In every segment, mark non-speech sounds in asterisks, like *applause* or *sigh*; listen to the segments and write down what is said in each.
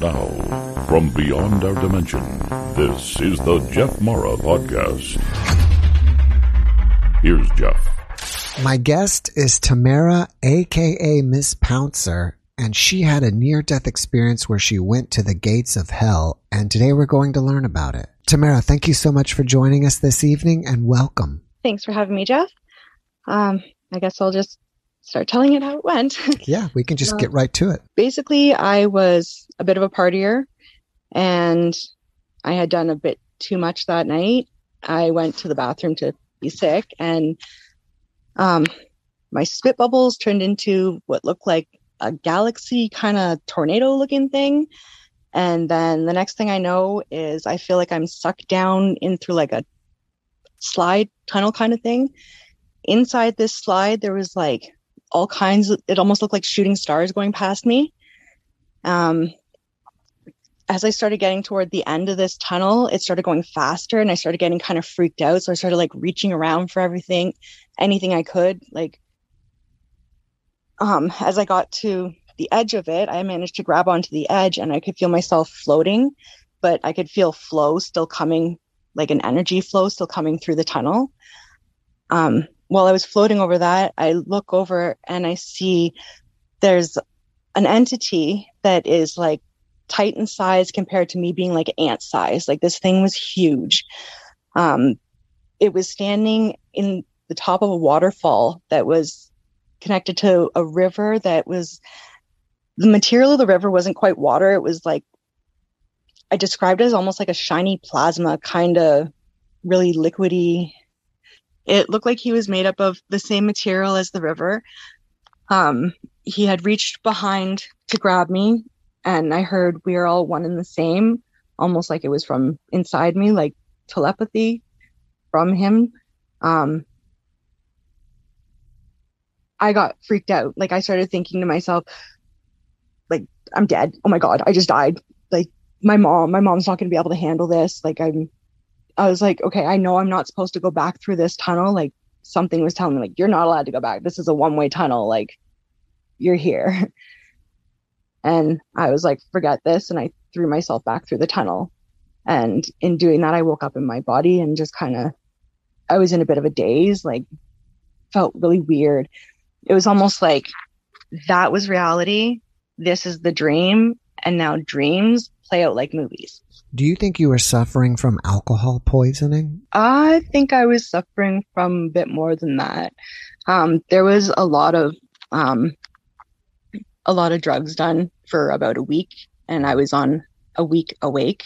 now, from beyond our dimension, this is the Jeff Mara Podcast. Here's Jeff. My guest is Tamara, aka Miss Pouncer, and she had a near death experience where she went to the gates of hell, and today we're going to learn about it. Tamara, thank you so much for joining us this evening and welcome. Thanks for having me, Jeff. Um, I guess I'll just start telling it how it went. *laughs* yeah, we can just uh, get right to it. Basically, I was a bit of a partier and I had done a bit too much that night. I went to the bathroom to be sick and um, my spit bubbles turned into what looked like a galaxy kind of tornado looking thing. And then the next thing I know is I feel like I'm sucked down in through like a slide tunnel kind of thing. Inside this slide, there was like all kinds of, it almost looked like shooting stars going past me. Um, as I started getting toward the end of this tunnel, it started going faster and I started getting kind of freaked out. So I started like reaching around for everything, anything I could. Like, um, as I got to the edge of it, I managed to grab onto the edge and I could feel myself floating, but I could feel flow still coming, like an energy flow still coming through the tunnel. Um, while I was floating over that, I look over and I see there's an entity that is like Titan size compared to me being like ant size. Like this thing was huge. Um, it was standing in the top of a waterfall that was connected to a river that was the material of the river wasn't quite water. It was like, I described it as almost like a shiny plasma, kind of really liquidy. It looked like he was made up of the same material as the river. Um, he had reached behind to grab me, and I heard we are all one and the same, almost like it was from inside me, like telepathy from him. Um, I got freaked out. Like I started thinking to myself, like I'm dead. Oh my god, I just died. Like my mom, my mom's not going to be able to handle this. Like I'm I was like, okay, I know I'm not supposed to go back through this tunnel. Like something was telling me like you're not allowed to go back. This is a one-way tunnel. Like you're here. *laughs* And I was like, forget this. And I threw myself back through the tunnel. And in doing that, I woke up in my body and just kind of, I was in a bit of a daze, like felt really weird. It was almost like that was reality this is the dream and now dreams play out like movies. Do you think you were suffering from alcohol poisoning? I think I was suffering from a bit more than that. Um, there was a lot of um, a lot of drugs done for about a week, and I was on a week awake,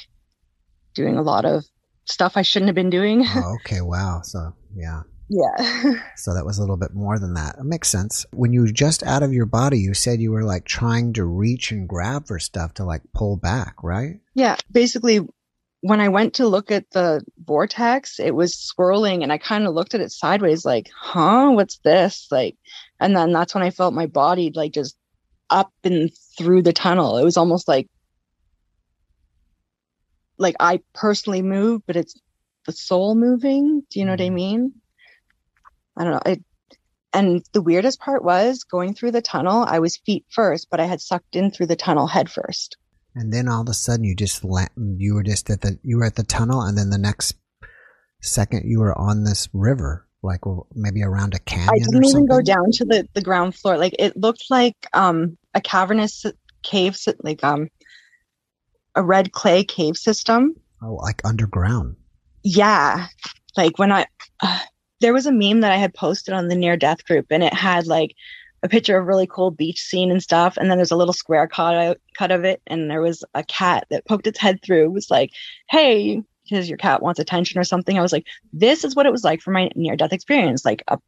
doing a lot of stuff I shouldn't have been doing. oh, *laughs* okay, wow. So yeah, yeah. *laughs* so that was a little bit more than that. It makes sense. When you were just out of your body, you said you were like trying to reach and grab for stuff to like pull back, right? Yeah. Basically, when I went to look at the vortex, it was swirling and I kind of looked at it sideways, like, huh, what's this? Like, and then that's when I felt my body like just up and through the tunnel. It was almost like, like I personally moved, but it's the soul moving. Do you know what I mm-hmm. mean? I don't know. It, and the weirdest part was going through the tunnel. I was feet first, but I had sucked in through the tunnel head first. And then all of a sudden, you just you were just at the you were at the tunnel, and then the next second you were on this river, like maybe around a canyon. I didn't even go down to the the ground floor. Like it looked like um a cavernous cave, like um a red clay cave system. Oh, like underground. Yeah, like when I. Uh, there was a meme that I had posted on the near death group and it had like a picture of really cool beach scene and stuff. And then there's a little square cut out, cut of it. And there was a cat that poked its head through. It was like, Hey, because your cat wants attention or something. I was like, this is what it was like for my near death experience. Like a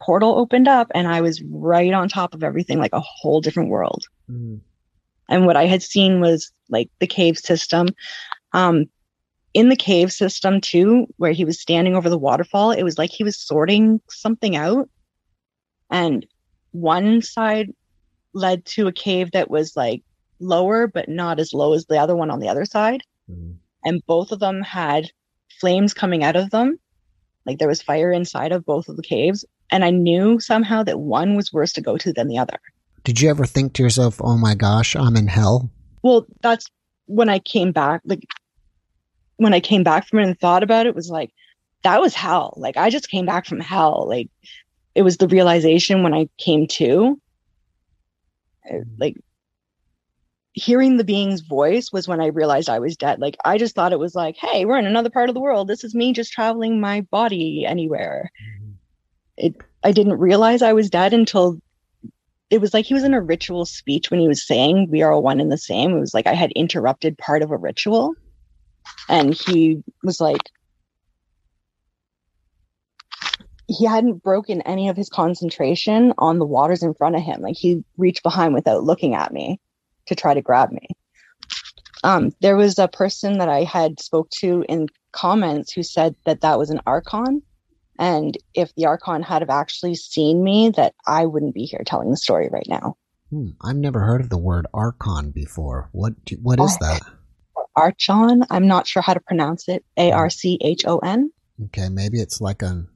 portal opened up and I was right on top of everything, like a whole different world. Mm. And what I had seen was like the cave system. Um, in the cave system too, where he was standing over the waterfall, it was like he was sorting something out. And one side led to a cave that was like lower, but not as low as the other one on the other side. Mm-hmm. And both of them had flames coming out of them. Like there was fire inside of both of the caves. And I knew somehow that one was worse to go to than the other. Did you ever think to yourself, oh my gosh, I'm in hell? Well, that's when I came back, like when I came back from it and thought about it, was like, that was hell. Like I just came back from hell. Like it was the realization when I came to, like hearing the being's voice was when I realized I was dead. Like I just thought it was like, hey, we're in another part of the world. This is me just traveling my body anywhere. Mm-hmm. It I didn't realize I was dead until it was like he was in a ritual speech when he was saying we are all one and the same. It was like I had interrupted part of a ritual. And he was like he hadn't broken any of his concentration on the waters in front of him. Like he reached behind without looking at me to try to grab me. Um, there was a person that I had spoke to in comments who said that that was an archon, and if the archon had have actually seen me, that I wouldn't be here telling the story right now. Hmm, I've never heard of the word archon before. What what is that? *laughs* Archon. I'm not sure how to pronounce it. A R C H O N. Okay, maybe it's like a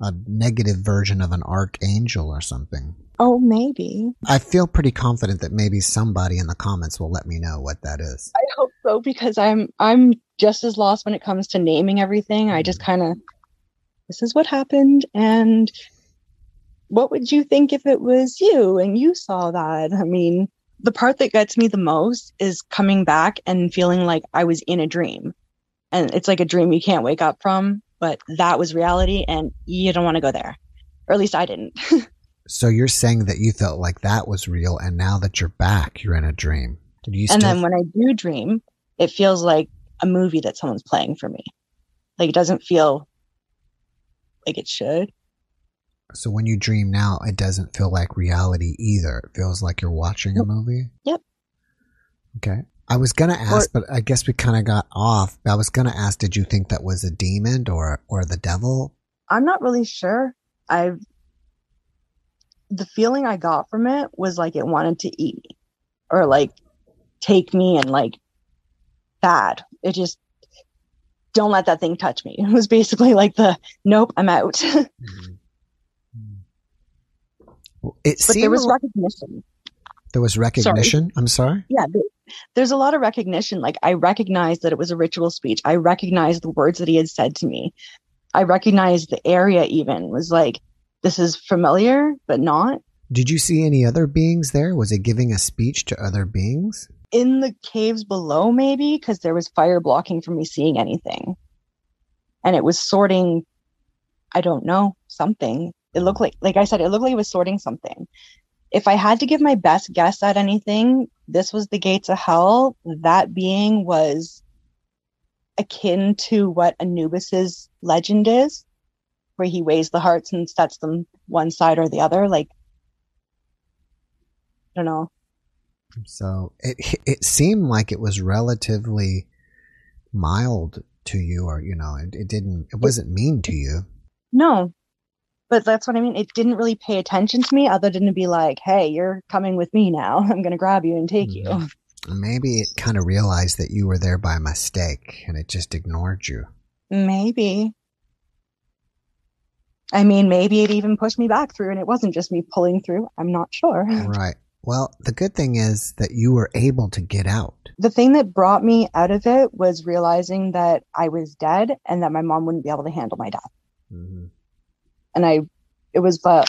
a negative version of an archangel or something. Oh, maybe. I feel pretty confident that maybe somebody in the comments will let me know what that is. I hope so because I'm I'm just as lost when it comes to naming everything. I just mm-hmm. kind of this is what happened and what would you think if it was you and you saw that? I mean, the part that gets me the most is coming back and feeling like I was in a dream. And it's like a dream you can't wake up from, but that was reality and you don't want to go there. Or at least I didn't. *laughs* So you're saying that you felt like that was real, and now that you're back, you're in a dream. and still- then when I do dream, it feels like a movie that someone's playing for me. Like it doesn't feel like it should. So when you dream now, it doesn't feel like reality either. It feels like you're watching a movie. Yep. Okay. I was gonna ask, or, but I guess we kind of got off. I was gonna ask, did you think that was a demon or or the devil? I'm not really sure. I've the feeling I got from it was like it wanted to eat me or like take me and like bad. It just don't let that thing touch me. *laughs* It was basically like the nope, I'm out. *laughs* mm-hmm. It but there was recognition. There was recognition. Sorry. I'm sorry. Yeah, there's a lot of recognition. Like I recognized that it was a ritual speech. I recognized the words that he had said to me. I recognized the area. Even was like this is familiar, but not. Did you see any other beings there? Was it giving a speech to other beings? In the caves below, maybe, because there was fire blocking from me seeing anything. And it was sorting, I don't know, something. It looked like, like I said, it looked like it was sorting something. If I had to give my best guess at anything, this was the gates of hell. That being was akin to what Anubis's legend is where he weighs the hearts and sets them one side or the other. Like, I don't know. So it it seemed like it was relatively mild to you, or you know, it, it didn't. It wasn't mean to you. No, but that's what I mean. It didn't really pay attention to me, other than to be like, "Hey, you're coming with me now. *laughs* I'm going to grab you and take mm-hmm. you." Maybe it kind of realized that you were there by mistake, and it just ignored you. Maybe. I mean, maybe it even pushed me back through and it wasn't just me pulling through. I'm not sure. Right. Well, the good thing is that you were able to get out. The thing that brought me out of it was realizing that I was dead and that my mom wouldn't be able to handle my death. Mm-hmm. And I, it was the,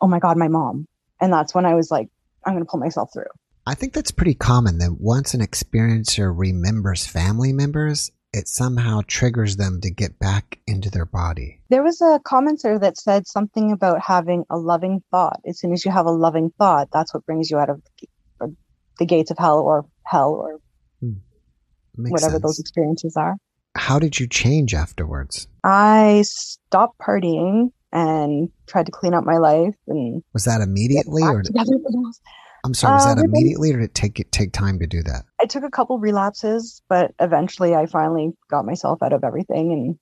oh my God, my mom. And that's when I was like, I'm going to pull myself through. I think that's pretty common that once an experiencer remembers family members, it somehow triggers them to get back into their body. There was a commenter that said something about having a loving thought. As soon as you have a loving thought, that's what brings you out of the gates of hell or hell or hmm. whatever sense. those experiences are. How did you change afterwards? I stopped partying and tried to clean up my life and was that immediately or I'm sorry, was that uh, immediately, or did it take it take time to do that? It took a couple relapses, but eventually, I finally got myself out of everything and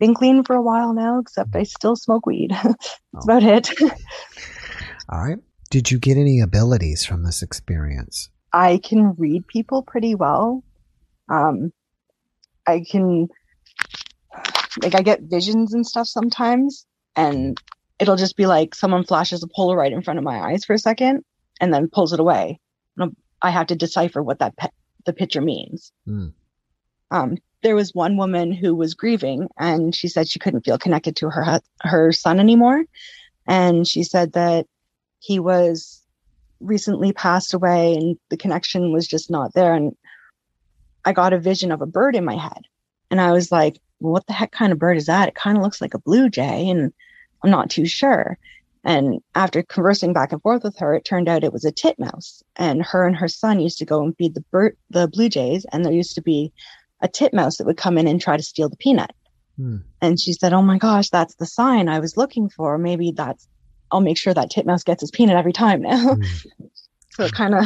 been clean for a while now. Except I still smoke weed. *laughs* That's oh. about it. *laughs* All right. Did you get any abilities from this experience? I can read people pretty well. Um, I can, like, I get visions and stuff sometimes, and it'll just be like someone flashes a Polaroid in front of my eyes for a second, and then pulls it away. I have to decipher what that pe- the picture means. Mm. Um, there was one woman who was grieving, and she said she couldn't feel connected to her hu- her son anymore, and she said that he was recently passed away, and the connection was just not there. And I got a vision of a bird in my head, and I was like, well, "What the heck kind of bird is that? It kind of looks like a blue jay," and I'm not too sure. And after conversing back and forth with her, it turned out it was a titmouse. And her and her son used to go and feed the bird, the blue jays, and there used to be a titmouse that would come in and try to steal the peanut. Hmm. And she said, "Oh my gosh, that's the sign I was looking for. Maybe that's. I'll make sure that titmouse gets his peanut every time now." Mm. *laughs* so it kind of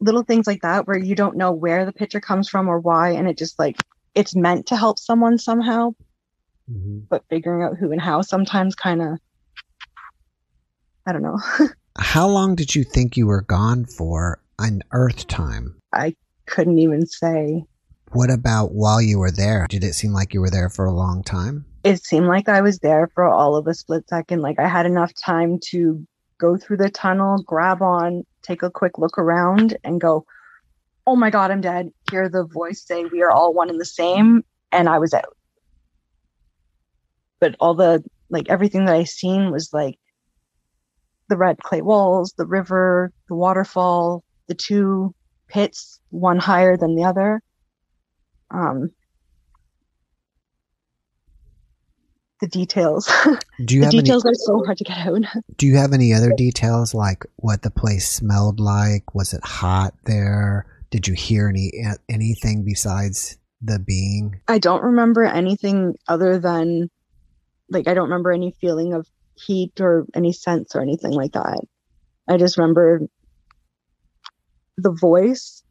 little things like that where you don't know where the picture comes from or why, and it just like it's meant to help someone somehow, Mhm. but figuring out who and how sometimes kind of I don't know. *laughs* How long did you think you were gone for on Earth time? I couldn't even say. What about while you were there? Did it seem like you were there for a long time? It seemed like I was there for all of a split second. Like I had enough time to go through the tunnel, grab on, take a quick look around, and go, "Oh my God, I'm dead." Hear the voice say, "We are all one and the same," and I was out. But all the like everything that I seen was like the red clay walls, the river, the waterfall, the two pits, one higher than the other. Um, the details. Do you *laughs* the have any details are so hard to get out. Do you have any other details like what the place smelled like? Was it hot there? Did you hear any anything besides the being? I don't remember anything other than like I don't remember any feeling of heat or any sense or anything like that. I just remember the voice,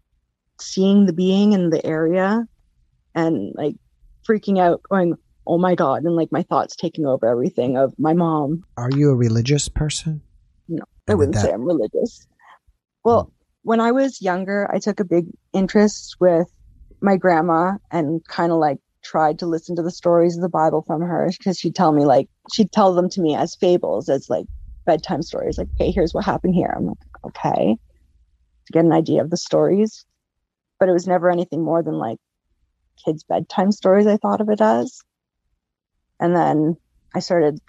seeing the being in the area and like freaking out, going, Oh my god, and like my thoughts taking over everything of my mom. Are you a religious person? No, I wouldn't that- say I'm religious. Well, hmm. when I was younger, I took a big interest with my grandma and kind of like tried to listen to the stories of the Bible from her because she'd tell me like she'd tell them to me as fables, as like bedtime stories. Like, okay, here's what happened here. I'm like, okay, to get an idea of the stories, but it was never anything more than like kids' bedtime stories. I thought of it as, and then I started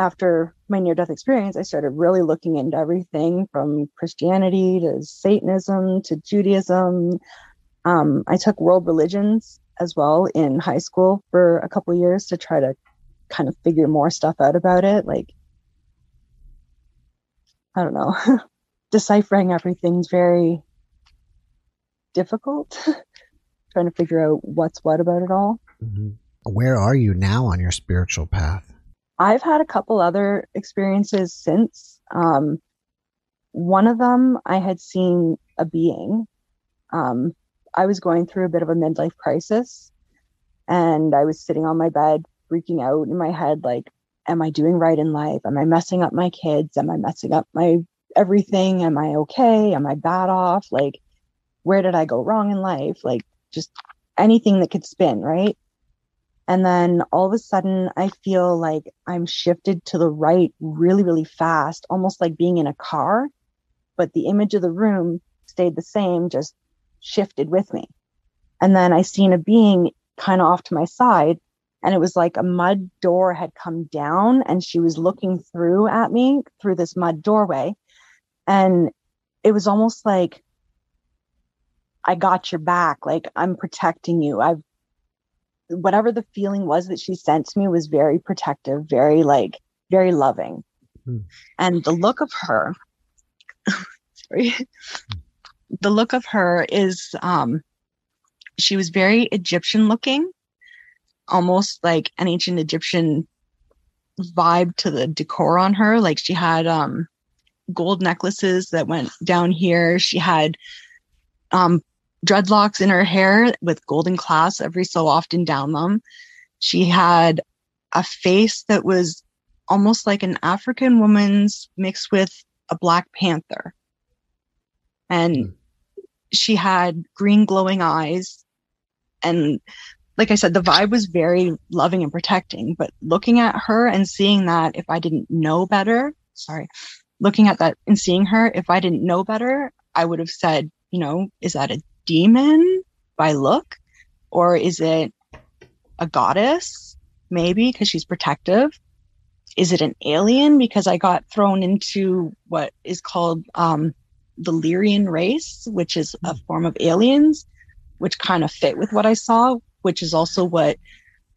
after my near death experience, I started really looking into everything from Christianity to Satanism to Judaism. Um, I took world religions as well in high school for a couple years to try to kind of figure more stuff out about it. Like, I don't know, *laughs* deciphering everything's very difficult. *laughs* Trying to figure out what's what about it all. Mhm. Where are you now on your spiritual path? I've had a couple other experiences since. Um, one of them, I had seen a being. Um, I was going through a bit of a midlife crisis, and I was sitting on my bed, freaking out in my head, like, "Am I doing right in life? Am I messing up my kids? Am I messing up my everything? Am I okay? Am I bad off? Like, where did I go wrong in life? Like, just anything that could spin, right?" And then all of a sudden, I feel like I'm shifted to the right really, really fast, almost like being in a car. But the image of the room stayed the same, just shifted with me. And then I seen a being kind of off to my side, and it was like a mud door had come down, and she was looking through at me through this mud doorway. And it was almost like, I got your back. Like, I'm protecting you. I've whatever the feeling was that she sent to me was very protective, very like very loving. Hmm. And the look of her *laughs* sorry. The look of her is um she was very Egyptian looking, almost like an ancient Egyptian vibe to the decor on her. Like she had um gold necklaces that went down here. She had um dreadlocks in her hair with golden clasps every so often down them. She had a face that was almost like an African woman's mixed with a Black Panther. And Hmm. She had green glowing eyes. And like I said, the vibe was very loving and protecting. But looking at her and seeing that if I didn't know better, sorry, looking at that and seeing her, if I didn't know better, I would have said, you know, is that a demon by look? Or is it a goddess? Maybe because she's protective. Is it an alien? Because I got thrown into what is called um, the Lyrian race, which is a form of aliens, which kind of fit with what I saw, which is also what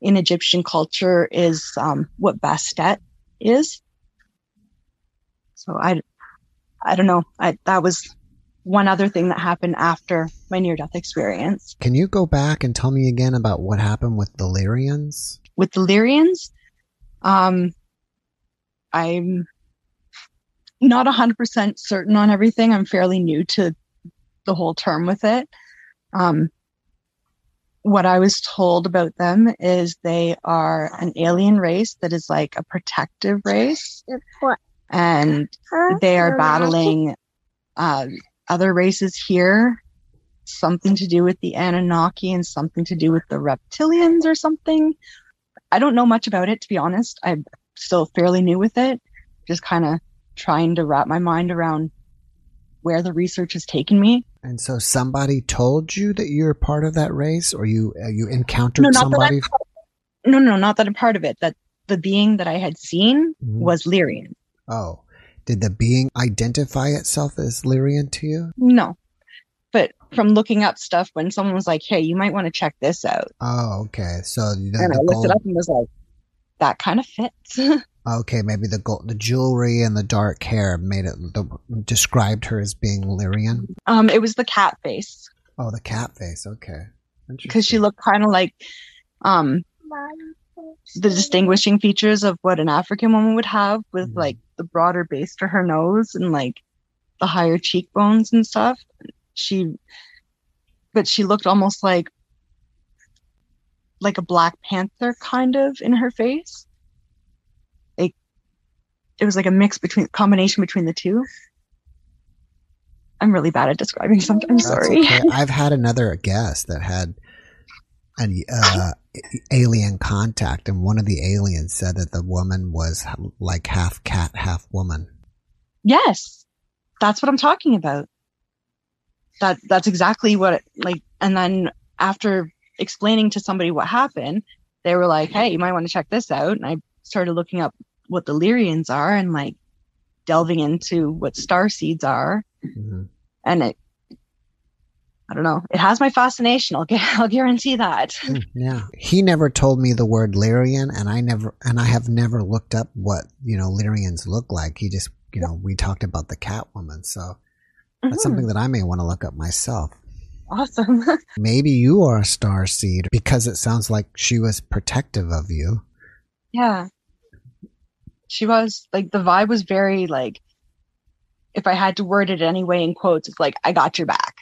in Egyptian culture is um, what Bastet is. So I, I don't know. I, that was one other thing that happened after my near death experience. Can you go back and tell me again about what happened with the Lyrians? With the Lyrians, um, I'm not 100% certain on everything. I'm fairly new to the whole term with it. Um, what I was told about them is they are an alien race that is like a protective race. And they are battling uh, other races here, something to do with the Anunnaki and something to do with the reptilians or something. I don't know much about it, to be honest. I'm still fairly new with it, just kind of trying to wrap my mind around where the research has taken me. And so somebody told you that you're part of that race, or you uh, you encountered No, not somebody. No, no, not that I'm part of it. That the being that I had seen Mhm. was Lyrian. Oh, did the being identify itself as Lyrian to you? No. But from looking up stuff, when someone was like, hey, you might want to check this out. Oh, okay. So the, and I looked gold. it up and was like, that kind of fits. *laughs* Okay, maybe the gold, the jewelry and the dark hair made it the, described her as being Lyrian. um, it was the cat face Oh, the cat face. Okay, because she looked kind of like um, the distinguishing features of what an African woman would have with Mhm. like the broader base to her nose and like the higher cheekbones and stuff. She, but she looked almost like like a Black Panther kind of in her face. It was like a mix between combination between the two. I'm really bad at describing sometimes. That's Sorry. okay. *laughs* I've had another guest that had an uh, alien contact, and one of the aliens said that the woman was like half cat, half woman. Yes, that's what I'm talking about. That that's exactly what it, like. And then after explaining to somebody what happened, they were like, "Hey, you might want to check this out." And I started looking up what the Lyrians are and like delving into what star seeds are, Mhm. and it. I don't know. It has my fascination. I'll, *laughs* I'll guarantee that. Hmm, Yeah, he never told me the word Lyrian, and I never, and I have never looked up what you know Lyrians look like. He just, you know, we talked about the cat woman, so that's Mhm. something that I may want to look up myself. Awesome. *laughs* Maybe you are a star seed because it sounds like she was protective of you. Yeah. She was like the vibe was very like if I had to word it anyway in quotes, it's like I got your back.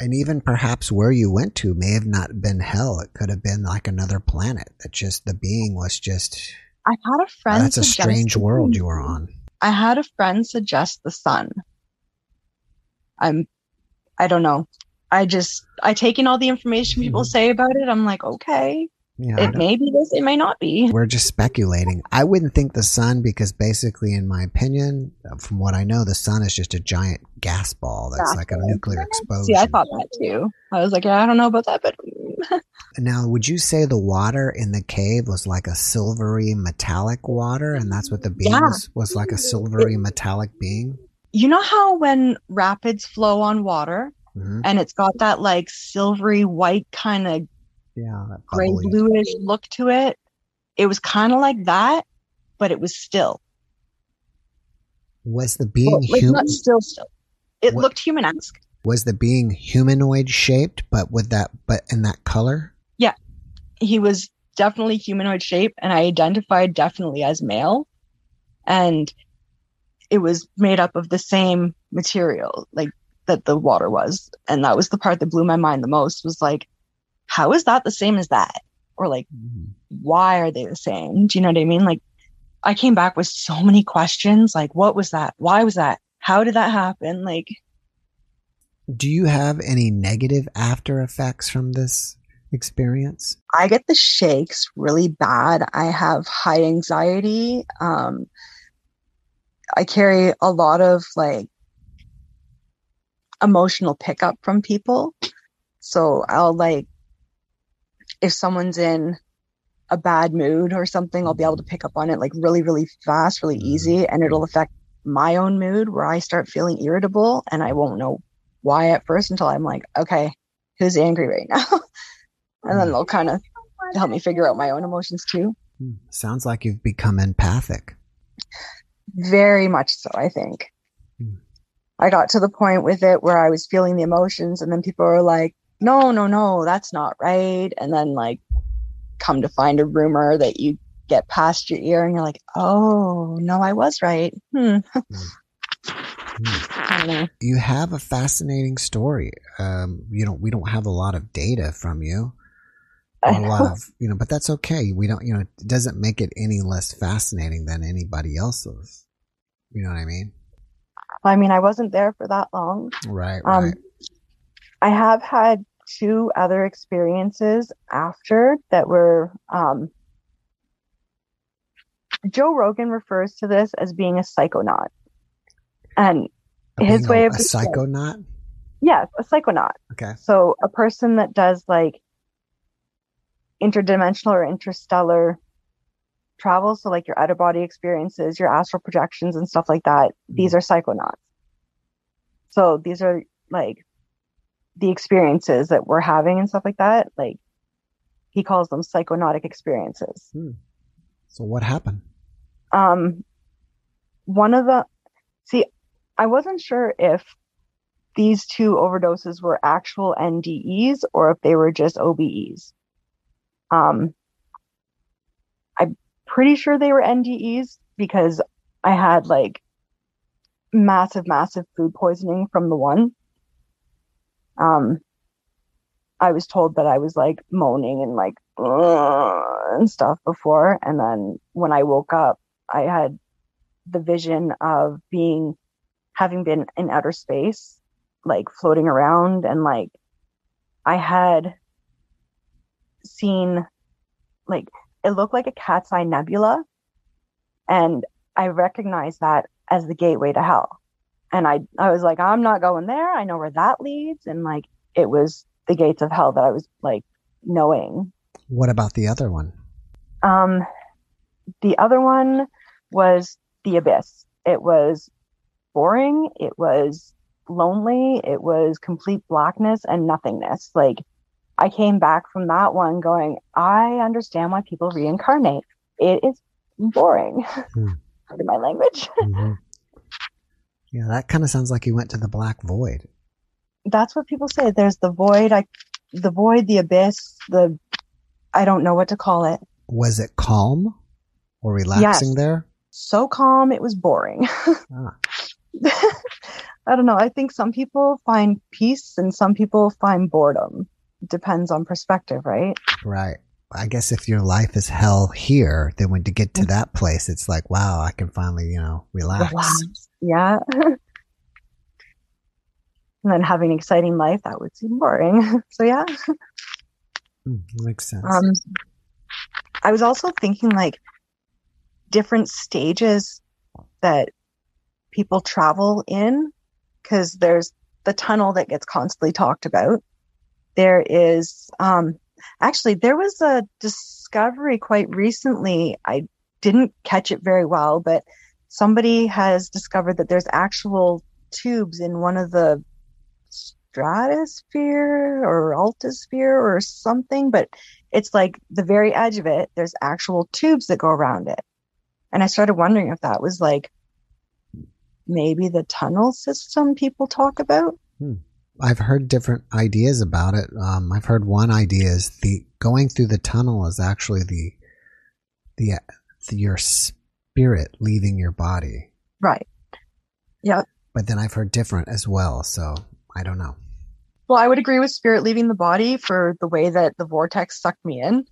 And even perhaps where you went to may have not been hell. It could have been like another planet that just the being was just. I had a friend that's a strange world you were on. I had a friend suggest the sun. I'm I don't know. I just I take in all the information people Mhm. say about it. I'm like, okay, Yeah, it may be this, it may not be. we're just speculating. I wouldn't think the sun because basically, in my opinion, from what I know, the sun is just a giant gas ball that's like a nuclear explosion. See, I thought that too. I was like, yeah, I don't know about that, but *laughs* Now, would you say the water in the cave was like a silvery metallic water, and that's what the being Yeah. was, was like a silvery metallic being? you know how when rapids flow on water hmm and it's got that like silvery white kind of Yeah, gray bluish look to it. It was kind of like that, but it was still. Was the Well, being like human? still, still. It What- looked human-esque. Was the being humanoid shaped, but with that, but in that color? Yeah, he was definitely humanoid shape, and I identified definitely as male. And it was made up of the same material, like that the water was. And that was the part that blew my mind the most. Was like, how is that the same as that? Or like, why are they the same? Do you know what I mean? Like, I came back with so many questions. Like, what was that? Why was that? How did that happen? Like, Do you have any negative after effects from this experience? I get the shakes really bad. I have high anxiety. Um, I carry a lot of like emotional pickup from people. So I'll like, if someone's in a bad mood or something, I'll be able to pick up on it like really, really fast, really easy. And it'll affect my own mood where I start feeling irritable and I won't know why at first until I'm like, okay, who's angry right now? *laughs* and then they'll kind of help me figure out my own emotions too. Hmm. Sounds like you've become empathic. Very much so, I think. Hmm. I got to the point with it where I was feeling the emotions, and then people were like, no, no, no, that's not right. And then, like, come to find a rumor that you get past your ear, and you're like, oh, no, I was right. Hmm. *laughs* You have a fascinating story. Um, you know, we don't have a lot of data from you. A lot of you know but that's okay we don't you know it doesn't make it any less fascinating than anybody else's you know what i mean I mean, I wasn't there for that long. right Um, right I have had two other experiences after that were um, Joe Rogan refers to this as being a psychonaut. And his way a, of a psychonaut yes, a psychonaut. okay So a person that does like interdimensional or interstellar travel, so like your out of body experiences, your astral projections and stuff like that, these are psychonauts. So these are like the experiences that we're having and stuff like that. Like he calls them psychonautic experiences. so what happened Um, one of the, see, I wasn't sure if these two overdoses were actual NDEs or if they were just OBEs. Um, I'm pretty sure they were NDEs because I had like massive, massive food poisoning from the one. Um, I was told that I was like moaning and like and stuff before, and then when I woke up, I had the vision of being having been in outer space, like floating around, and like I had seen like it looked like a cat's eye nebula, and I recognized that as the gateway to hell. And I I was like, I'm not going there. I know where that leads, and like it was the gates of hell that I was like knowing what about the other one um, the other one was the abyss. It was boring. It was lonely. It was complete blackness and nothingness. Like I came back from that one going, I understand why people reincarnate. It is boring. *laughs* Pardon my language. Mhm. Yeah that kind of sounds like you went to the black void That's what people say. There's the void. I, the void, the abyss, the, I don't know what to call it. was it calm or relaxing Yes. there So calm. It was boring. *laughs* ah, *laughs* I don't know. I think some people find peace and some people find boredom. It depends on perspective, right? right i guess if your life is hell here then when to get Mm-hmm. to that place it's like wow i can finally you know relax Relax. Yeah. *laughs* and then having an exciting life, that would seem boring. *laughs* so yeah. Hmm, makes sense Um, I was also thinking like different stages that people travel in because there's the tunnel that gets constantly talked about. There is, um, actually, there was a discovery quite recently. I didn't catch it very well, but somebody has discovered that there's actual tubes in one of the stratosphere or altosphere or something, but it's like the very edge of it, there's actual tubes that go around it. And I started wondering if that was like maybe the tunnel system people talk about. I've heard different ideas about it. Um, I've heard one idea is the going through the tunnel is actually the the, the your spirit leaving your body. Right. Yeah. But then I've heard different as well, so I don't know. Well, I would agree with spirit leaving the body for the way that the vortex sucked me in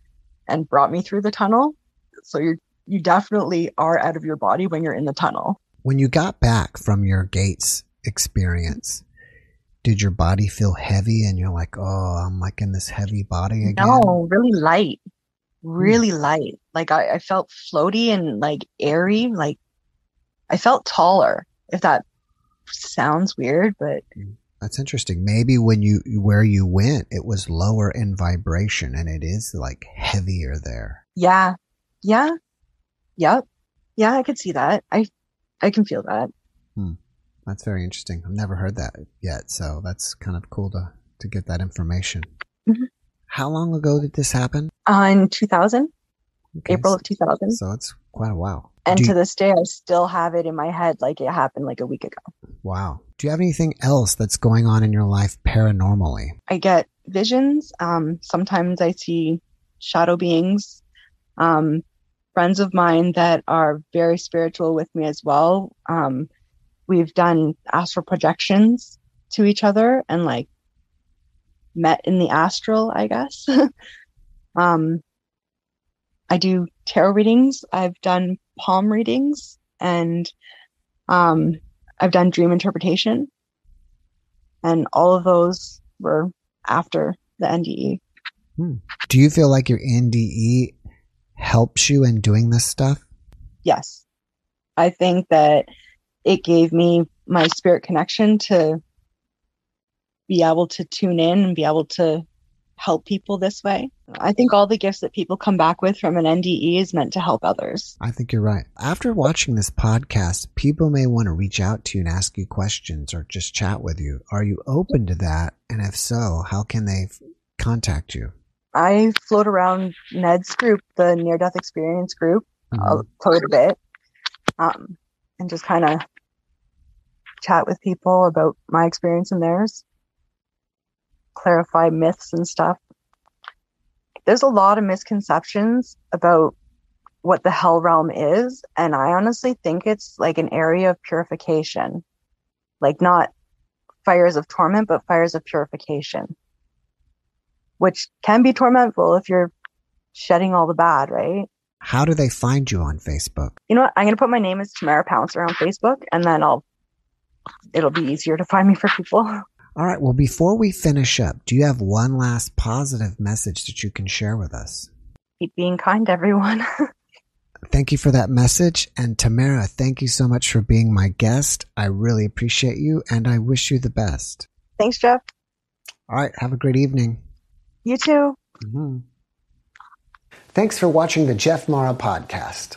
and brought me through the tunnel. So you're you definitely are out of your body when you're in the tunnel. When you got back from your gates experience, did your body feel heavy and you're like, oh, I'm like in this heavy body again? No, really light. Really light. Like I, I felt floaty and like airy. Like I felt taller, if that sounds weird, but That's interesting. Maybe when you where you went, it was lower in vibration and it is like heavier there. yeah, yeah, yep, yeah, I could see that. I, I can feel that. Hmm. That's very interesting. I've never heard that yet, so that's kind of cool to to get that information. How long ago did this happen? Uh, in 2000, Okay, April of 2000. So it's quite a while. and Do to you- this day, I still have it in my head like it happened like a week ago. wow. Do you have anything else that's going on in your life paranormally? I get visions. Um, sometimes I see shadow beings. Um, friends of mine that are very spiritual with me as well. Um, we've done astral projections to each other and like met in the astral, I guess. *laughs* um, I do tarot readings. I've done palm readings and um, I've done dream interpretation. And all of those were after the. NDE. Do you feel like your NDE helps you in doing this stuff? Yes. I think that it gave me my spirit connection to be able to tune in and be able to help people this way. I think all the gifts that people come back with from an NDE is meant to help others. I think you're right. After watching this podcast, people may want to reach out to you and ask you questions or just chat with you. Are you open to that? And if so, how can they f- contact you? I float around Ned's group, the near death experience group, Mhm. a quite a bit, um, and just kind of chat with people about my experience and theirs, clarify myths and stuff. There's a lot of misconceptions about what the hell realm is, and I honestly think it's like an area of purification, like not fires of torment, but fires of purification, which can be tormentful if you're shedding all the bad, right? How do they find you on Facebook? you know what? I'm gonna put my name as Tamara Pouncer on Facebook, and then I'll. It'll be easier to find me for people. *laughs* All right. Well, before we finish up, do you have one last positive message that you can share with us? Keep being kind, everyone. *laughs* Thank you for that message. And Tamara, thank you so much for being my guest. I really appreciate you and I wish you the best. Thanks, Jeff. All right. Have a great evening. You too. Mm-hmm. Thanks for watching the Jeff Mara podcast.